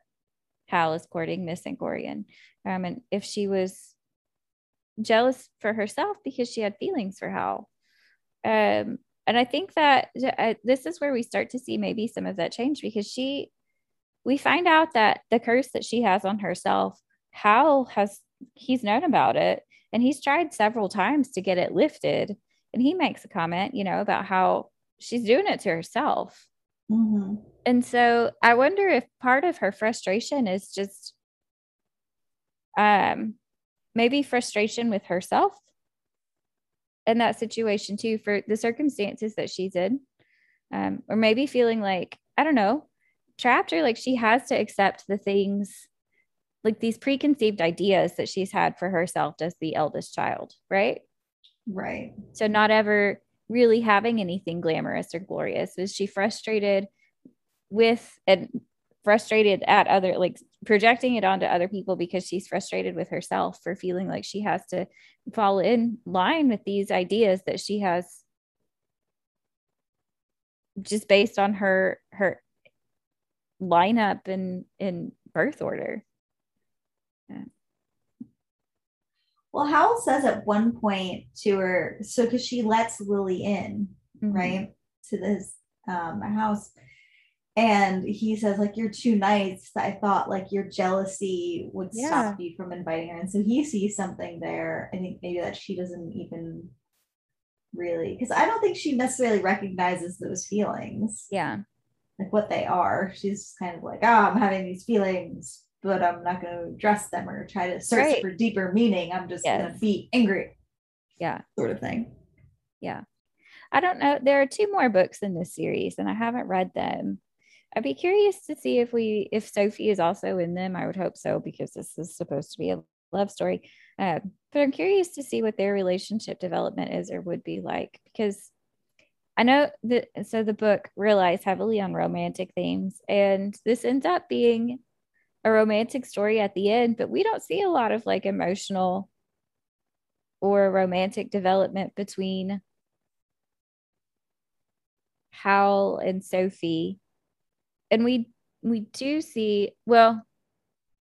Howl is courting Miss Angorian um and if she was jealous for herself because she had feelings for Howl. um and I think that uh, this is where we start to see maybe some of that change because she we find out that the curse that she has on herself Howl has he's known about it and he's tried several times to get it lifted. And he makes a comment, you know, about how she's doing it to herself. Mm-hmm. And so I wonder if part of her frustration is just um maybe frustration with herself in that situation too for the circumstances that she's in. Um, or maybe feeling like, I don't know, trapped or like she has to accept the things like these preconceived ideas that she's had for herself as the eldest child, right? Right. So not ever really having anything glamorous or glorious. Is she frustrated with and frustrated at other like projecting it onto other people because she's frustrated with herself for feeling like she has to fall in line with these ideas that she has just based on her her lineup in in birth order. Yeah. Well, Howl says at one point to her, so because she lets Lily in, mm-hmm. right, to this um, house, and he says like you're too nice. I thought like your jealousy would yeah. stop you from inviting her, and so he sees something there. I think maybe that she doesn't even really because I don't think she necessarily recognizes those feelings. Yeah. Like what they are. She's kind of like, oh, I'm having these feelings, but I'm not going to address them or try to search right. for deeper meaning. I'm just yes. going to be angry. Yeah. Sort of thing. Yeah. I don't know. There are two more books in this series, and I haven't read them. I'd be curious to see if we if Sophie is also in them. I would hope so because this is supposed to be a love story. Uh, but I'm curious to see what their relationship development is or would be like because I know that so the book relies heavily on romantic themes, and this ends up being a romantic story at the end, but we don't see a lot of like emotional or romantic development between Howl and Sophie. And we we do see well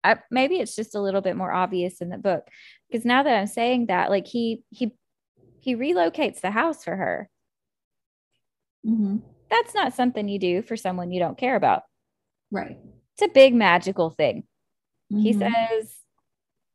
I, maybe it's just a little bit more obvious in the book because now that I'm saying that, like he he he relocates the house for her. Mm-hmm. That's not something you do for someone you don't care about. Right. It's a big magical thing. Mm-hmm. He says,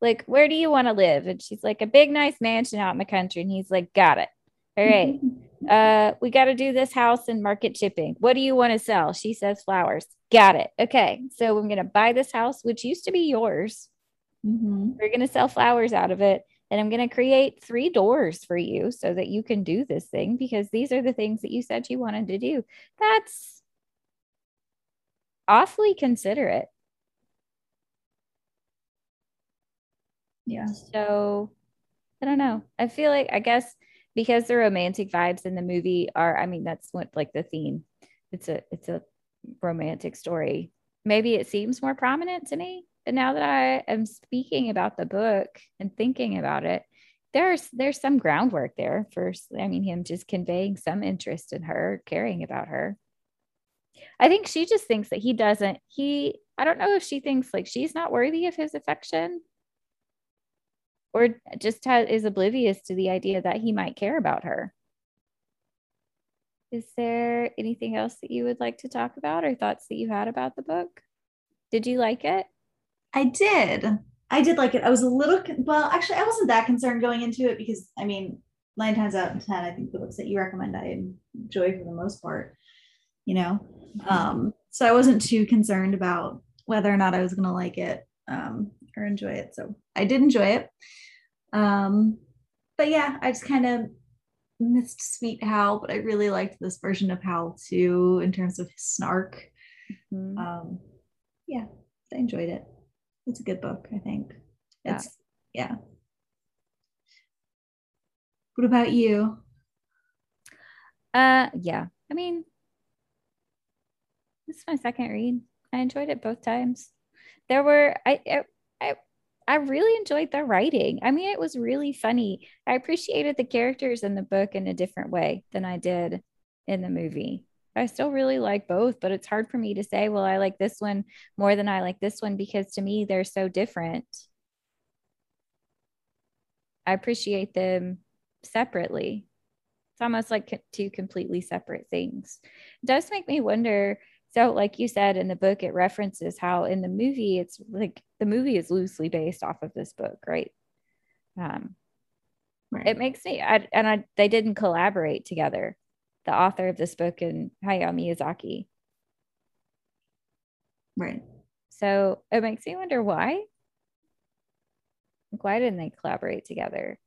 like, where do you want to live? And she's like, a big nice mansion out in the country. And he's like, got it. All right. uh, we got to do this house and market chipping. What do you want to sell? She says flowers. Got it. Okay. So I'm going to buy this house, which used to be yours. Mm-hmm. We're going to sell flowers out of it. And I'm going to create three doors for you so that you can do this thing because these are the things that you said you wanted to do. That's awfully considerate. Yeah. So I don't know. I feel like, I guess, because the romantic vibes in the movie are, I mean, that's what like the theme. It's a, it's a romantic story. Maybe it seems more prominent to me but now that I am speaking about the book and thinking about it, there's there's some groundwork there. First, I mean, him just conveying some interest in her, caring about her. I think she just thinks that he doesn't. He, I don't know if she thinks like she's not worthy of his affection, or just has, is oblivious to the idea that he might care about her. Is there anything else that you would like to talk about or thoughts that you had about the book? Did you like it? I did. I did like it. I was a little well, actually, I wasn't that concerned going into it because I mean, nine times out of ten, I think the books that you recommend I enjoy for the most part. You know, um, so I wasn't too concerned about whether or not I was going to like it um, or enjoy it. So I did enjoy it. Um, but yeah, I just kind of missed Sweet Howl, but I really liked this version of Howl too in terms of his snark. Mm-hmm. Um, yeah, I enjoyed it it's a good book, I think. It's yeah. yeah. What about you? Uh yeah. I mean, this is my second read. I enjoyed it both times. There were I I I really enjoyed the writing. I mean, it was really funny. I appreciated the characters in the book in a different way than I did in the movie. I still really like both, but it's hard for me to say, well, I like this one more than I like this one because to me, they're so different. I appreciate them separately. It's almost like two completely separate things. It does make me wonder. So, like you said in the book, it references how in the movie, it's like the movie is loosely based off of this book, right? Um, right. It makes me, I, and I, they didn't collaborate together the author of this book and Hayao Miyazaki. Right. So it makes me wonder why. Why didn't they collaborate together?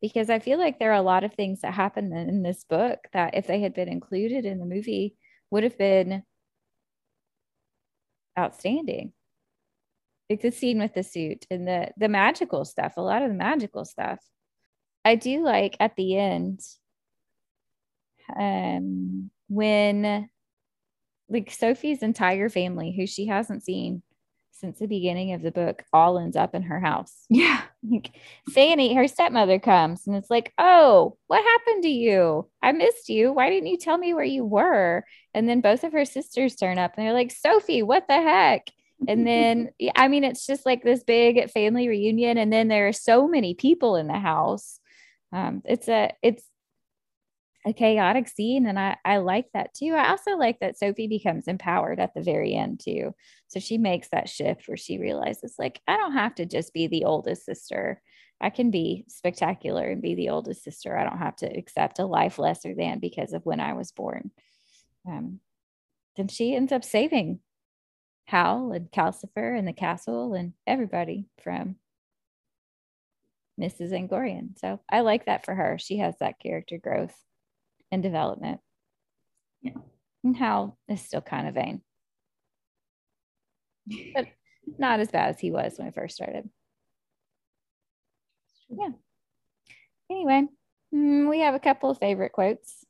Because I feel like there are a lot of things that happen in this book that if they had been included in the movie would have been outstanding. Like the scene with the suit and the the magical stuff, a lot of the magical stuff. I do like at the end um, when like Sophie's entire family, who she hasn't seen since the beginning of the book, all ends up in her house. Yeah. Like, Fanny, her stepmother comes and it's like, Oh, what happened to you? I missed you. Why didn't you tell me where you were? And then both of her sisters turn up and they're like, Sophie, what the heck? And then, I mean, it's just like this big family reunion. And then there are so many people in the house. Um, it's a, it's, a chaotic scene and I, I like that too i also like that sophie becomes empowered at the very end too so she makes that shift where she realizes like i don't have to just be the oldest sister i can be spectacular and be the oldest sister i don't have to accept a life lesser than because of when i was born um, then she ends up saving howl and Calcifer and the castle and everybody from Mrs. Angorian. So I like that for her. She has that character growth and development. Yeah. And Howl is still kind of vain, but not as bad as he was when I first started. Yeah. Anyway, mm, we have a couple of favorite quotes.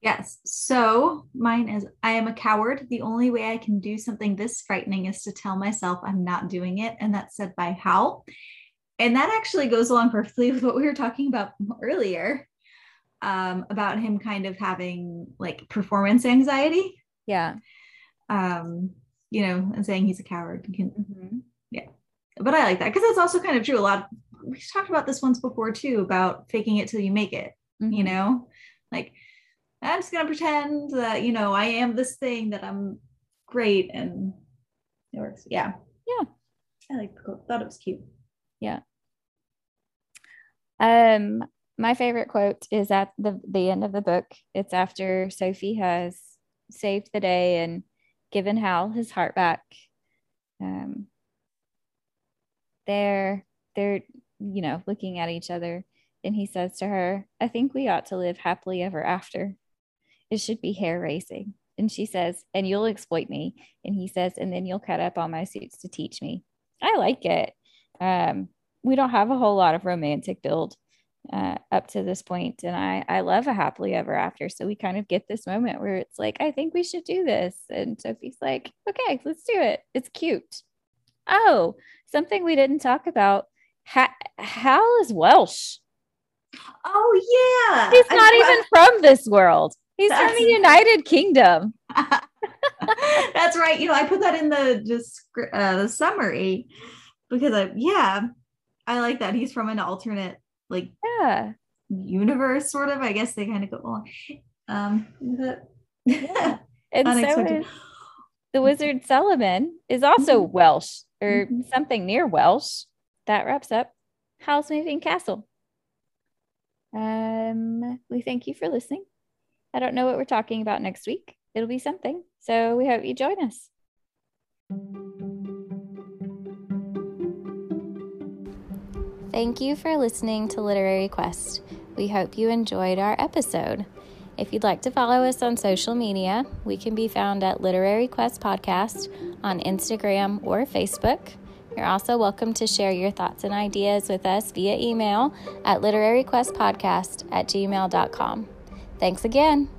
Yes. So mine is I am a coward. The only way I can do something this frightening is to tell myself I'm not doing it. And that's said by Howl. And that actually goes along perfectly with what we were talking about earlier um, about him kind of having like performance anxiety. Yeah. Um, you know, and saying he's a coward. Can, mm-hmm. Yeah. But I like that because that's also kind of true. A lot, of, we talked about this once before too about faking it till you make it, mm-hmm. you know, like I'm just gonna pretend that you know I am this thing that I'm great and it works. Yeah. Yeah. I like thought it was cute. Yeah. Um my favorite quote is at the the end of the book. It's after Sophie has saved the day and given Howl his heart back. Um they're they're you know looking at each other and he says to her, I think we ought to live happily ever after. It should be hair raising. And she says, and you'll exploit me. And he says, and then you'll cut up all my suits to teach me. I like it. Um, we don't have a whole lot of romantic build uh, up to this point, and I I love a happily ever after. So we kind of get this moment where it's like, I think we should do this, and Sophie's like, okay, let's do it. It's cute. Oh, something we didn't talk about. Ha- Howl is Welsh. Oh yeah, he's not I, even from this world. He's That's, from the United Kingdom. That's right. You know, I put that in the just uh, the summary because I yeah, I like that. He's from an alternate like yeah universe sort of. I guess they kind of go along. Um, yeah. and so the wizard Solomon is also mm-hmm. Welsh or mm-hmm. something near Welsh. That wraps up Howl's Moving Castle. Um, we thank you for listening. I don't know what we're talking about next week. It'll be something. So we hope you join us. Thank you for listening to Literary Quest. We hope you enjoyed our episode. If you'd like to follow us on social media, we can be found at Literary Quest Podcast on Instagram or Facebook. You're also welcome to share your thoughts and ideas with us via email at literaryquestpodcast at gmail.com. Thanks again.